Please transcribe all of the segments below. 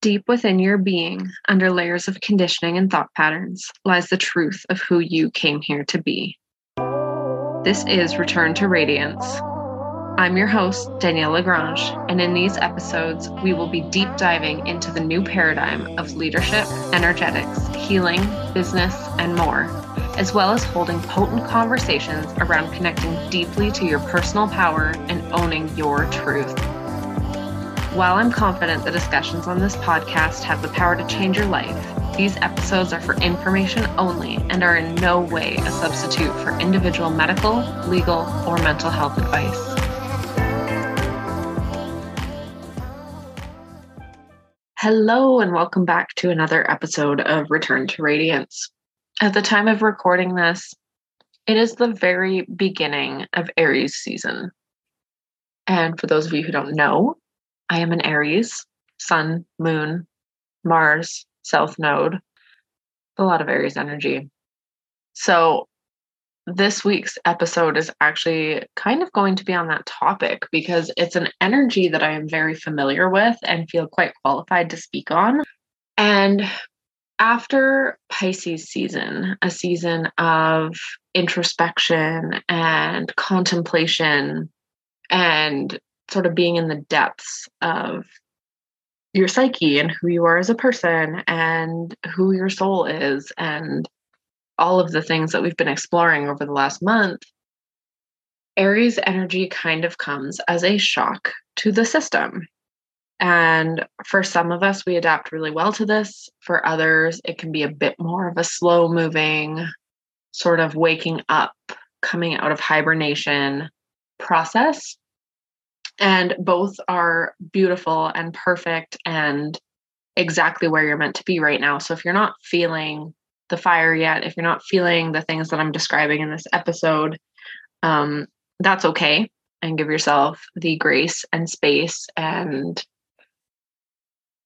Deep within your being, under layers of conditioning and thought patterns, lies the truth of who you came here to be. This is Return to Radiance. I'm your host, Danielle Lagrange, and in these episodes, we will be deep diving into the new paradigm of leadership, energetics, healing, business, and more, as well as holding potent conversations around connecting deeply to your personal power and owning your truth. While I'm confident the discussions on this podcast have the power to change your life, these episodes are for information only and are in no way a substitute for individual medical, legal, or mental health advice. Hello, and welcome back to another episode of Return to Radiance. At the time of recording this, it is the very beginning of Aries season. And for those of you who don't know, I am an Aries, Sun, Moon, Mars, South Node, a lot of Aries energy. So, this week's episode is actually kind of going to be on that topic because it's an energy that I am very familiar with and feel quite qualified to speak on. And after Pisces season, a season of introspection and contemplation and sort of being in the depths of your psyche and who you are as a person and who your soul is and all of the things that we've been exploring over the last month, Aries energy kind of comes as a shock to the system. And for some of us, we adapt really well to this. For others, it can be a bit more of a slow moving, sort of waking up, coming out of hibernation process and both are beautiful and perfect and exactly where you're meant to be right now. So if you're not feeling the fire yet, if you're not feeling the things that I'm describing in this episode, um, that's okay. And give yourself the grace and space and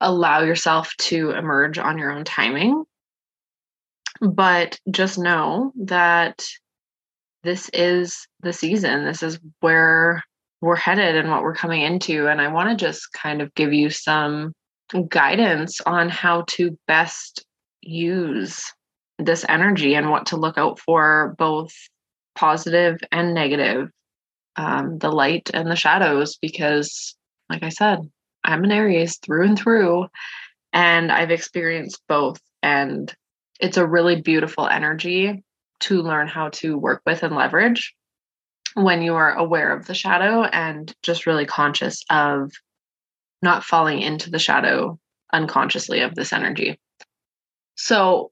allow yourself to emerge on your own timing. But just know that this is the season. This is where we're headed and what we're coming into. And I want to just kind of give you some guidance on how to best use this energy and what to look out for, both positive and negative, um, the light and the shadows, because, like I said, I'm an Aries through and through, and I've experienced both. And it's a really beautiful energy to learn how to work with and leverage when you are aware of the shadow and just really conscious of not falling into the shadow unconsciously of this energy. So,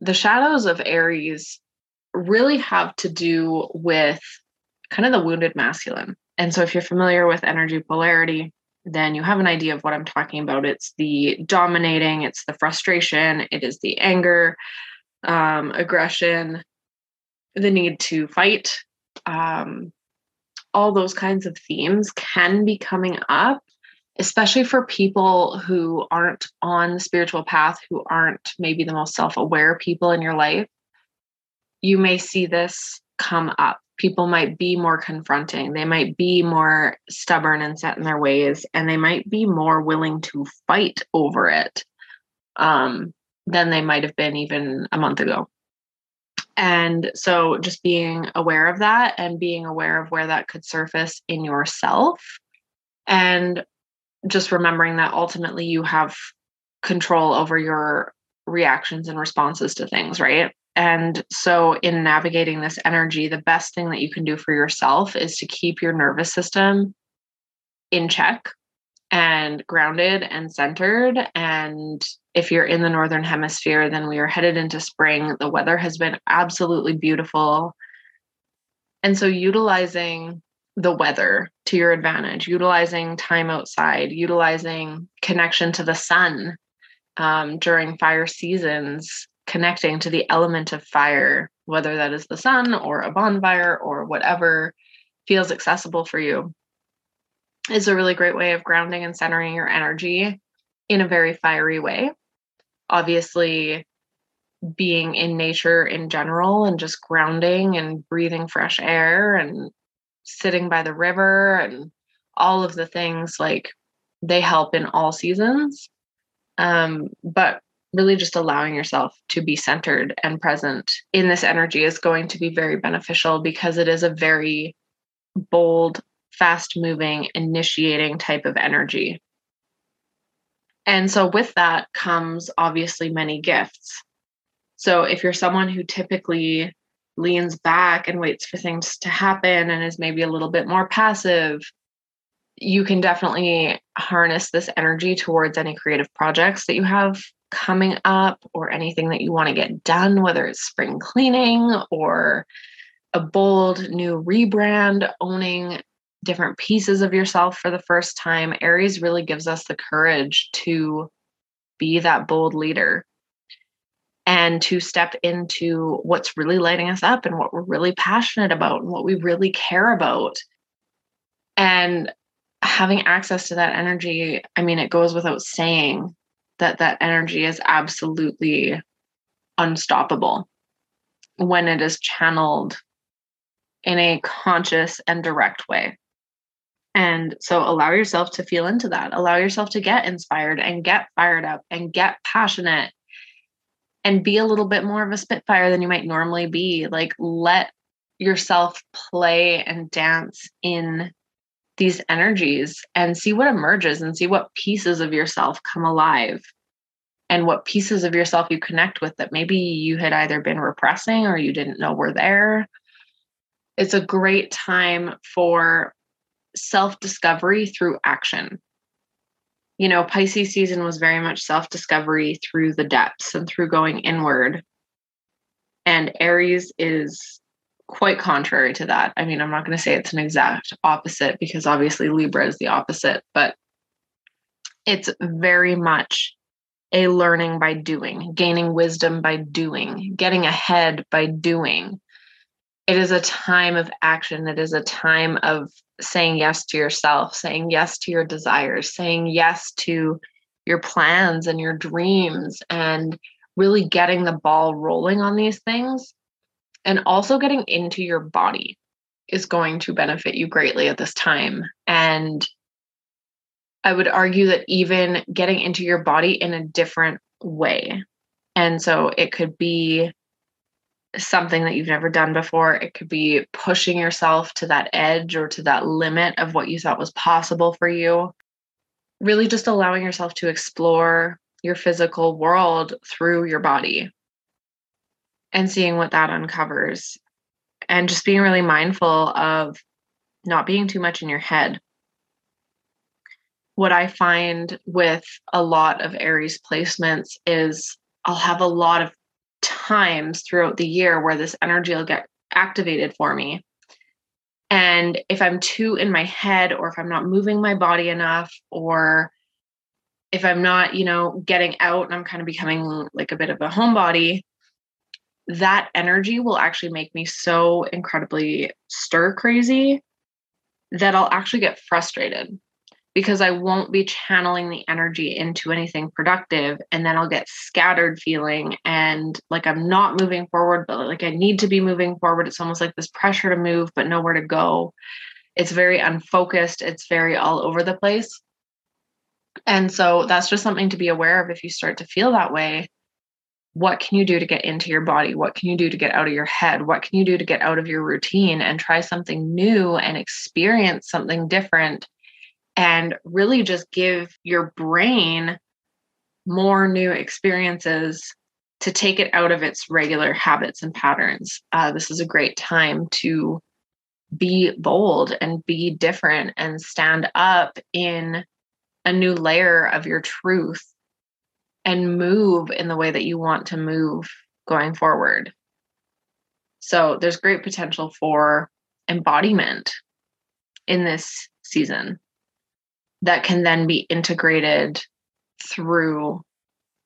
the shadows of Aries really have to do with kind of the wounded masculine. And so, if you're familiar with energy polarity, then you have an idea of what I'm talking about. It's the dominating, it's the frustration, it is the anger, um, aggression, the need to fight, um, all those kinds of themes can be coming up, especially for people who aren't on the spiritual path, who aren't maybe the most self aware people in your life. You may see this come up. People might be more confronting, they might be more stubborn and set in their ways, and they might be more willing to fight over it um, than they might have been even a month ago. And so just being aware of that and being aware of where that could surface in yourself and just remembering that ultimately you have control over your reactions and responses to things, right? And so, in navigating this energy, the best thing that you can do for yourself is to keep your nervous system in check and grounded and centered. And if you're in the Northern Hemisphere, then we are headed into spring. The weather has been absolutely beautiful. And so, utilizing the weather to your advantage, utilizing time outside, utilizing connection to the sun um, during fire seasons, connecting to the element of fire, whether that is the sun or a bonfire or whatever feels accessible for you is a really great way of grounding and centering your energy in a very fiery way. Obviously, being in nature in general and just grounding and breathing fresh air and sitting by the river and all of the things like they help in all seasons. Um, but really just allowing yourself to be centered and present in this energy is going to be very beneficial because it is a very bold, fast moving, initiating type of energy. And so, with that comes obviously many gifts. So, if you're someone who typically leans back and waits for things to happen and is maybe a little bit more passive, you can definitely harness this energy towards any creative projects that you have coming up or anything that you want to get done, whether it's spring cleaning or a bold new rebrand, owning different pieces of yourself for the first time. Aries really gives us the courage to be that bold leader and to step into what's really lighting us up and what we're really passionate about and what we really care about. And having access to that energy, I mean, it goes without saying that that energy is absolutely unstoppable when it is channeled in a conscious and direct way. And so allow yourself to feel into that. Allow yourself to get inspired and get fired up and get passionate and be a little bit more of a spitfire than you might normally be. Like let yourself play and dance in these energies and see what emerges and see what pieces of yourself come alive and what pieces of yourself you connect with that maybe you had either been repressing or you didn't know were there. It's a great time for self discovery through action. You know, Pisces season was very much self discovery through the depths and through going inward. And Aries is quite contrary to that. I mean, I'm not going to say it's an exact opposite because obviously Libra is the opposite, but it's very much a learning by doing, gaining wisdom by doing, getting ahead by doing. It is a time of action. It is a time of saying yes to yourself, saying yes to your desires, saying yes to your plans and your dreams, and really getting the ball rolling on these things and also getting into your body is going to benefit you greatly at this time. And I would argue that even getting into your body in a different way. And so it could be something that you've never done before. It could be pushing yourself to that edge or to that limit of what you thought was possible for you. Really just allowing yourself to explore your physical world through your body and seeing what that uncovers and just being really mindful of not being too much in your head. What I find with a lot of Aries placements is I'll have a lot of times throughout the year where this energy will get activated for me. And if I'm too in my head, or if I'm not moving my body enough, or if I'm not, you know, getting out and I'm kind of becoming like a bit of a homebody, that energy will actually make me so incredibly stir crazy that I'll actually get frustrated because I won't be channeling the energy into anything productive. And then I'll get scattered feeling and like I'm not moving forward, but like I need to be moving forward. It's almost like this pressure to move, but nowhere to go. It's very unfocused, it's very all over the place. And so that's just something to be aware of if you start to feel that way what can you do to get into your body? What can you do to get out of your head? What can you do to get out of your routine and try something new and experience something different and really just give your brain more new experiences to take it out of its regular habits and patterns? Uh, this is a great time to be bold and be different and stand up in a new layer of your truth and move in the way that you want to move going forward. So there's great potential for embodiment in this season that can then be integrated through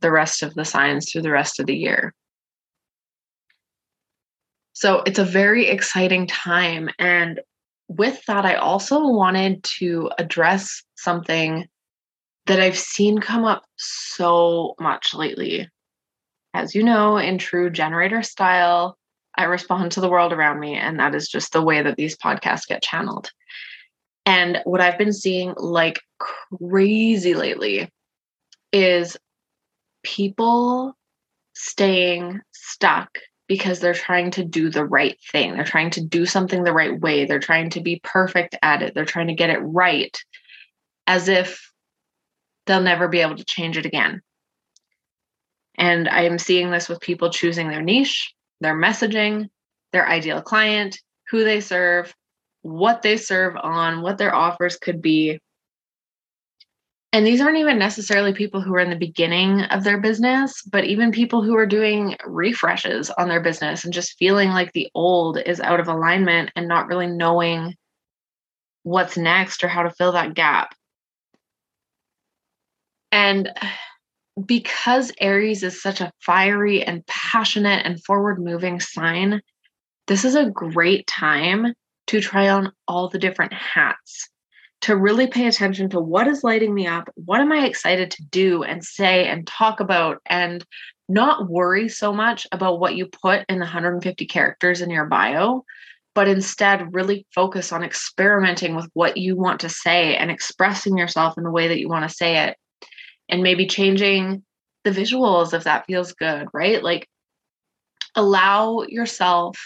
the rest of the signs through the rest of the year. So it's a very exciting time. And with that, I also wanted to address something that I've seen come up so much lately. As you know, in true generator style, I respond to the world around me, and that is just the way that these podcasts get channeled. And what I've been seeing like crazy lately is people staying stuck because they're trying to do the right thing. They're trying to do something the right way. They're trying to be perfect at it. They're trying to get it right as if they'll never be able to change it again. And I am seeing this with people choosing their niche, their messaging, their ideal client, who they serve, what they serve on, what their offers could be. And these aren't even necessarily people who are in the beginning of their business, but even people who are doing refreshes on their business and just feeling like the old is out of alignment and not really knowing what's next or how to fill that gap. And because Aries is such a fiery and passionate and forward moving sign, this is a great time to try on all the different hats, to really pay attention to what is lighting me up, what am I excited to do and say and talk about, and not worry so much about what you put in the 150 characters in your bio, but instead really focus on experimenting with what you want to say and expressing yourself in the way that you want to say it and maybe changing the visuals if that feels good, right? Like allow yourself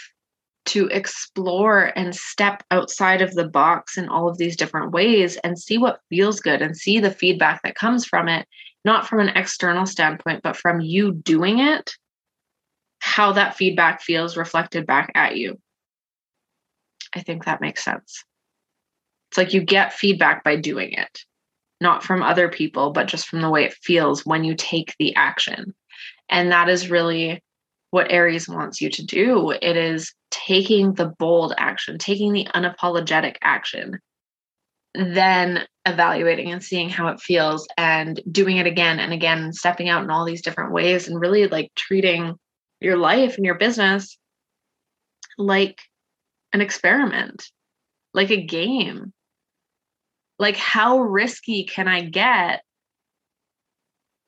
to explore and step outside of the box in all of these different ways and see what feels good and see the feedback that comes from it, not from an external standpoint, but from you doing it, how that feedback feels reflected back at you. I think that makes sense. It's like you get feedback by doing it not from other people, but just from the way it feels when you take the action. And that is really what Aries wants you to do. It is taking the bold action, taking the unapologetic action, then evaluating and seeing how it feels and doing it again and again stepping out in all these different ways and really like treating your life and your business like an experiment, like a game, like how risky can i get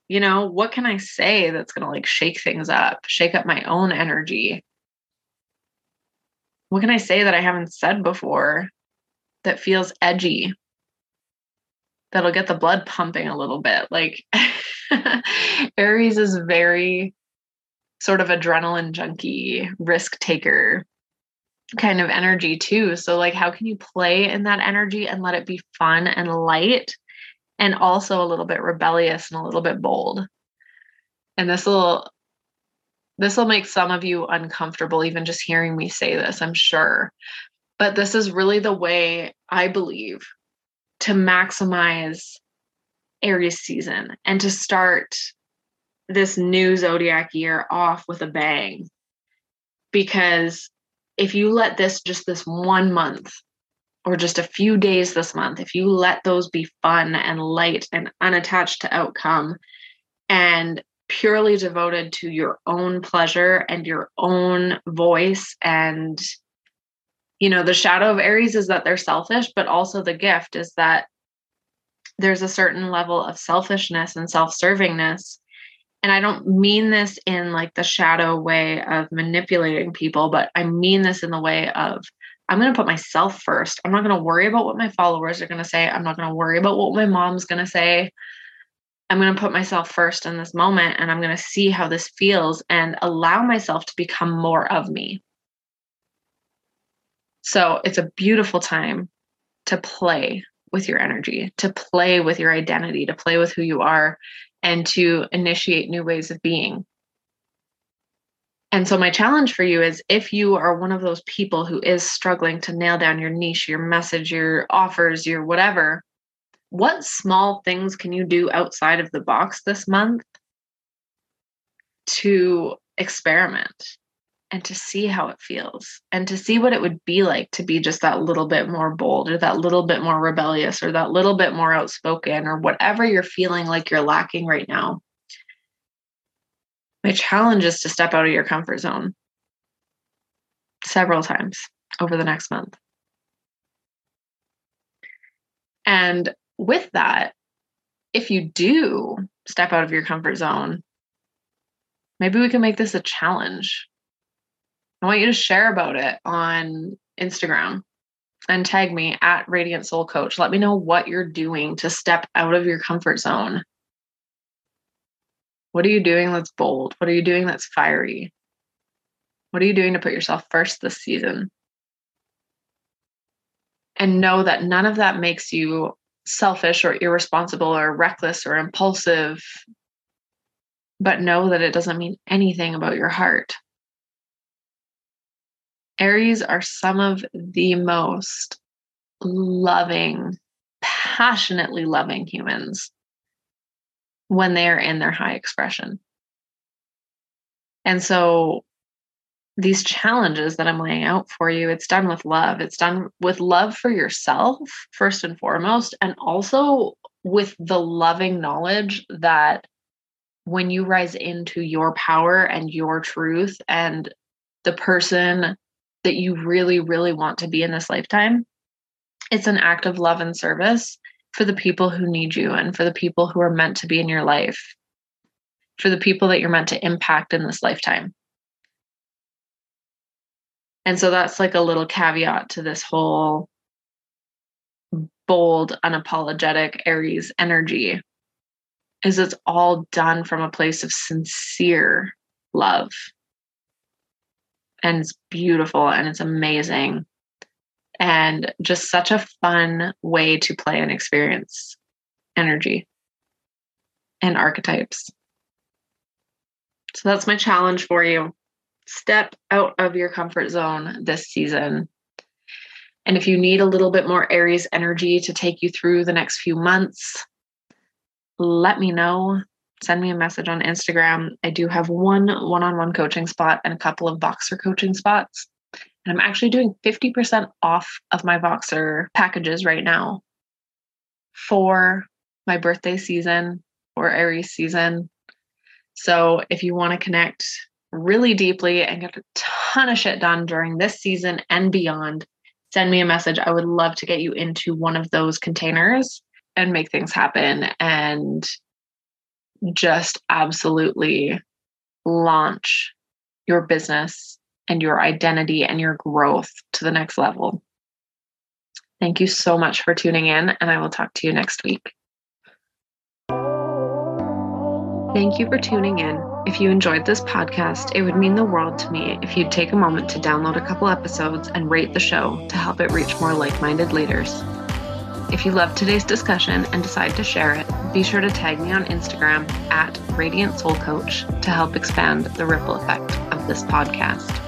you know what can i say that's going to like shake things up shake up my own energy what can i say that i haven't said before that feels edgy that'll get the blood pumping a little bit like aries is very sort of adrenaline junkie risk taker kind of energy too. So, like, how can you play in that energy and let it be fun and light and also a little bit rebellious and a little bit bold? And this will this will make some of you uncomfortable even just hearing me say this, I'm sure. But this is really the way I believe to maximize Aries season and to start this new zodiac year off with a bang because if you let this just this one month or just a few days this month, if you let those be fun and light and unattached to outcome and purely devoted to your own pleasure and your own voice and you know the shadow of aries is that they're selfish but also the gift is that there's a certain level of selfishness and self-servingness. And I don't mean this in like the shadow way of manipulating people, but I mean this in the way of I'm going to put myself first. I'm not going to worry about what my followers are going to say. I'm not going to worry about what my mom's going to say. I'm going to put myself first in this moment and I'm going to see how this feels and allow myself to become more of me. So it's a beautiful time to play with your energy, to play with your identity, to play with who you are, and to initiate new ways of being. And so, my challenge for you is if you are one of those people who is struggling to nail down your niche, your message, your offers, your whatever, what small things can you do outside of the box this month to experiment? and to see how it feels and to see what it would be like to be just that little bit more bold or that little bit more rebellious or that little bit more outspoken or whatever you're feeling like you're lacking right now. My challenge is to step out of your comfort zone several times over the next month. And with that, if you do step out of your comfort zone, maybe we can make this a challenge I want you to share about it on Instagram and tag me at Radiant Soul Coach. Let me know what you're doing to step out of your comfort zone. What are you doing that's bold? What are you doing that's fiery? What are you doing to put yourself first this season? And know that none of that makes you selfish or irresponsible or reckless or impulsive, but know that it doesn't mean anything about your heart. Aries are some of the most loving, passionately loving humans when they are in their high expression. And so these challenges that I'm laying out for you, it's done with love. It's done with love for yourself, first and foremost, and also with the loving knowledge that when you rise into your power and your truth and the person that you really, really want to be in this lifetime, it's an act of love and service for the people who need you and for the people who are meant to be in your life, for the people that you're meant to impact in this lifetime. And so that's like a little caveat to this whole bold, unapologetic Aries energy is it's all done from a place of sincere love. And it's beautiful and it's amazing. And just such a fun way to play and experience energy and archetypes. So that's my challenge for you step out of your comfort zone this season. And if you need a little bit more Aries energy to take you through the next few months, let me know. Send me a message on Instagram. I do have one one on one coaching spot and a couple of Voxer coaching spots. And I'm actually doing 50% off of my Voxer packages right now for my birthday season or Aries season. So if you want to connect really deeply and get a ton of shit done during this season and beyond, send me a message. I would love to get you into one of those containers and make things happen and just absolutely launch your business and your identity and your growth to the next level. Thank you so much for tuning in, and I will talk to you next week. Thank you for tuning in. If you enjoyed this podcast, it would mean the world to me if you'd take a moment to download a couple episodes and rate the show to help it reach more like minded leaders. If you loved today's discussion and decide to share it, be sure to tag me on Instagram at Radiant Soul Coach to help expand the ripple effect of this podcast.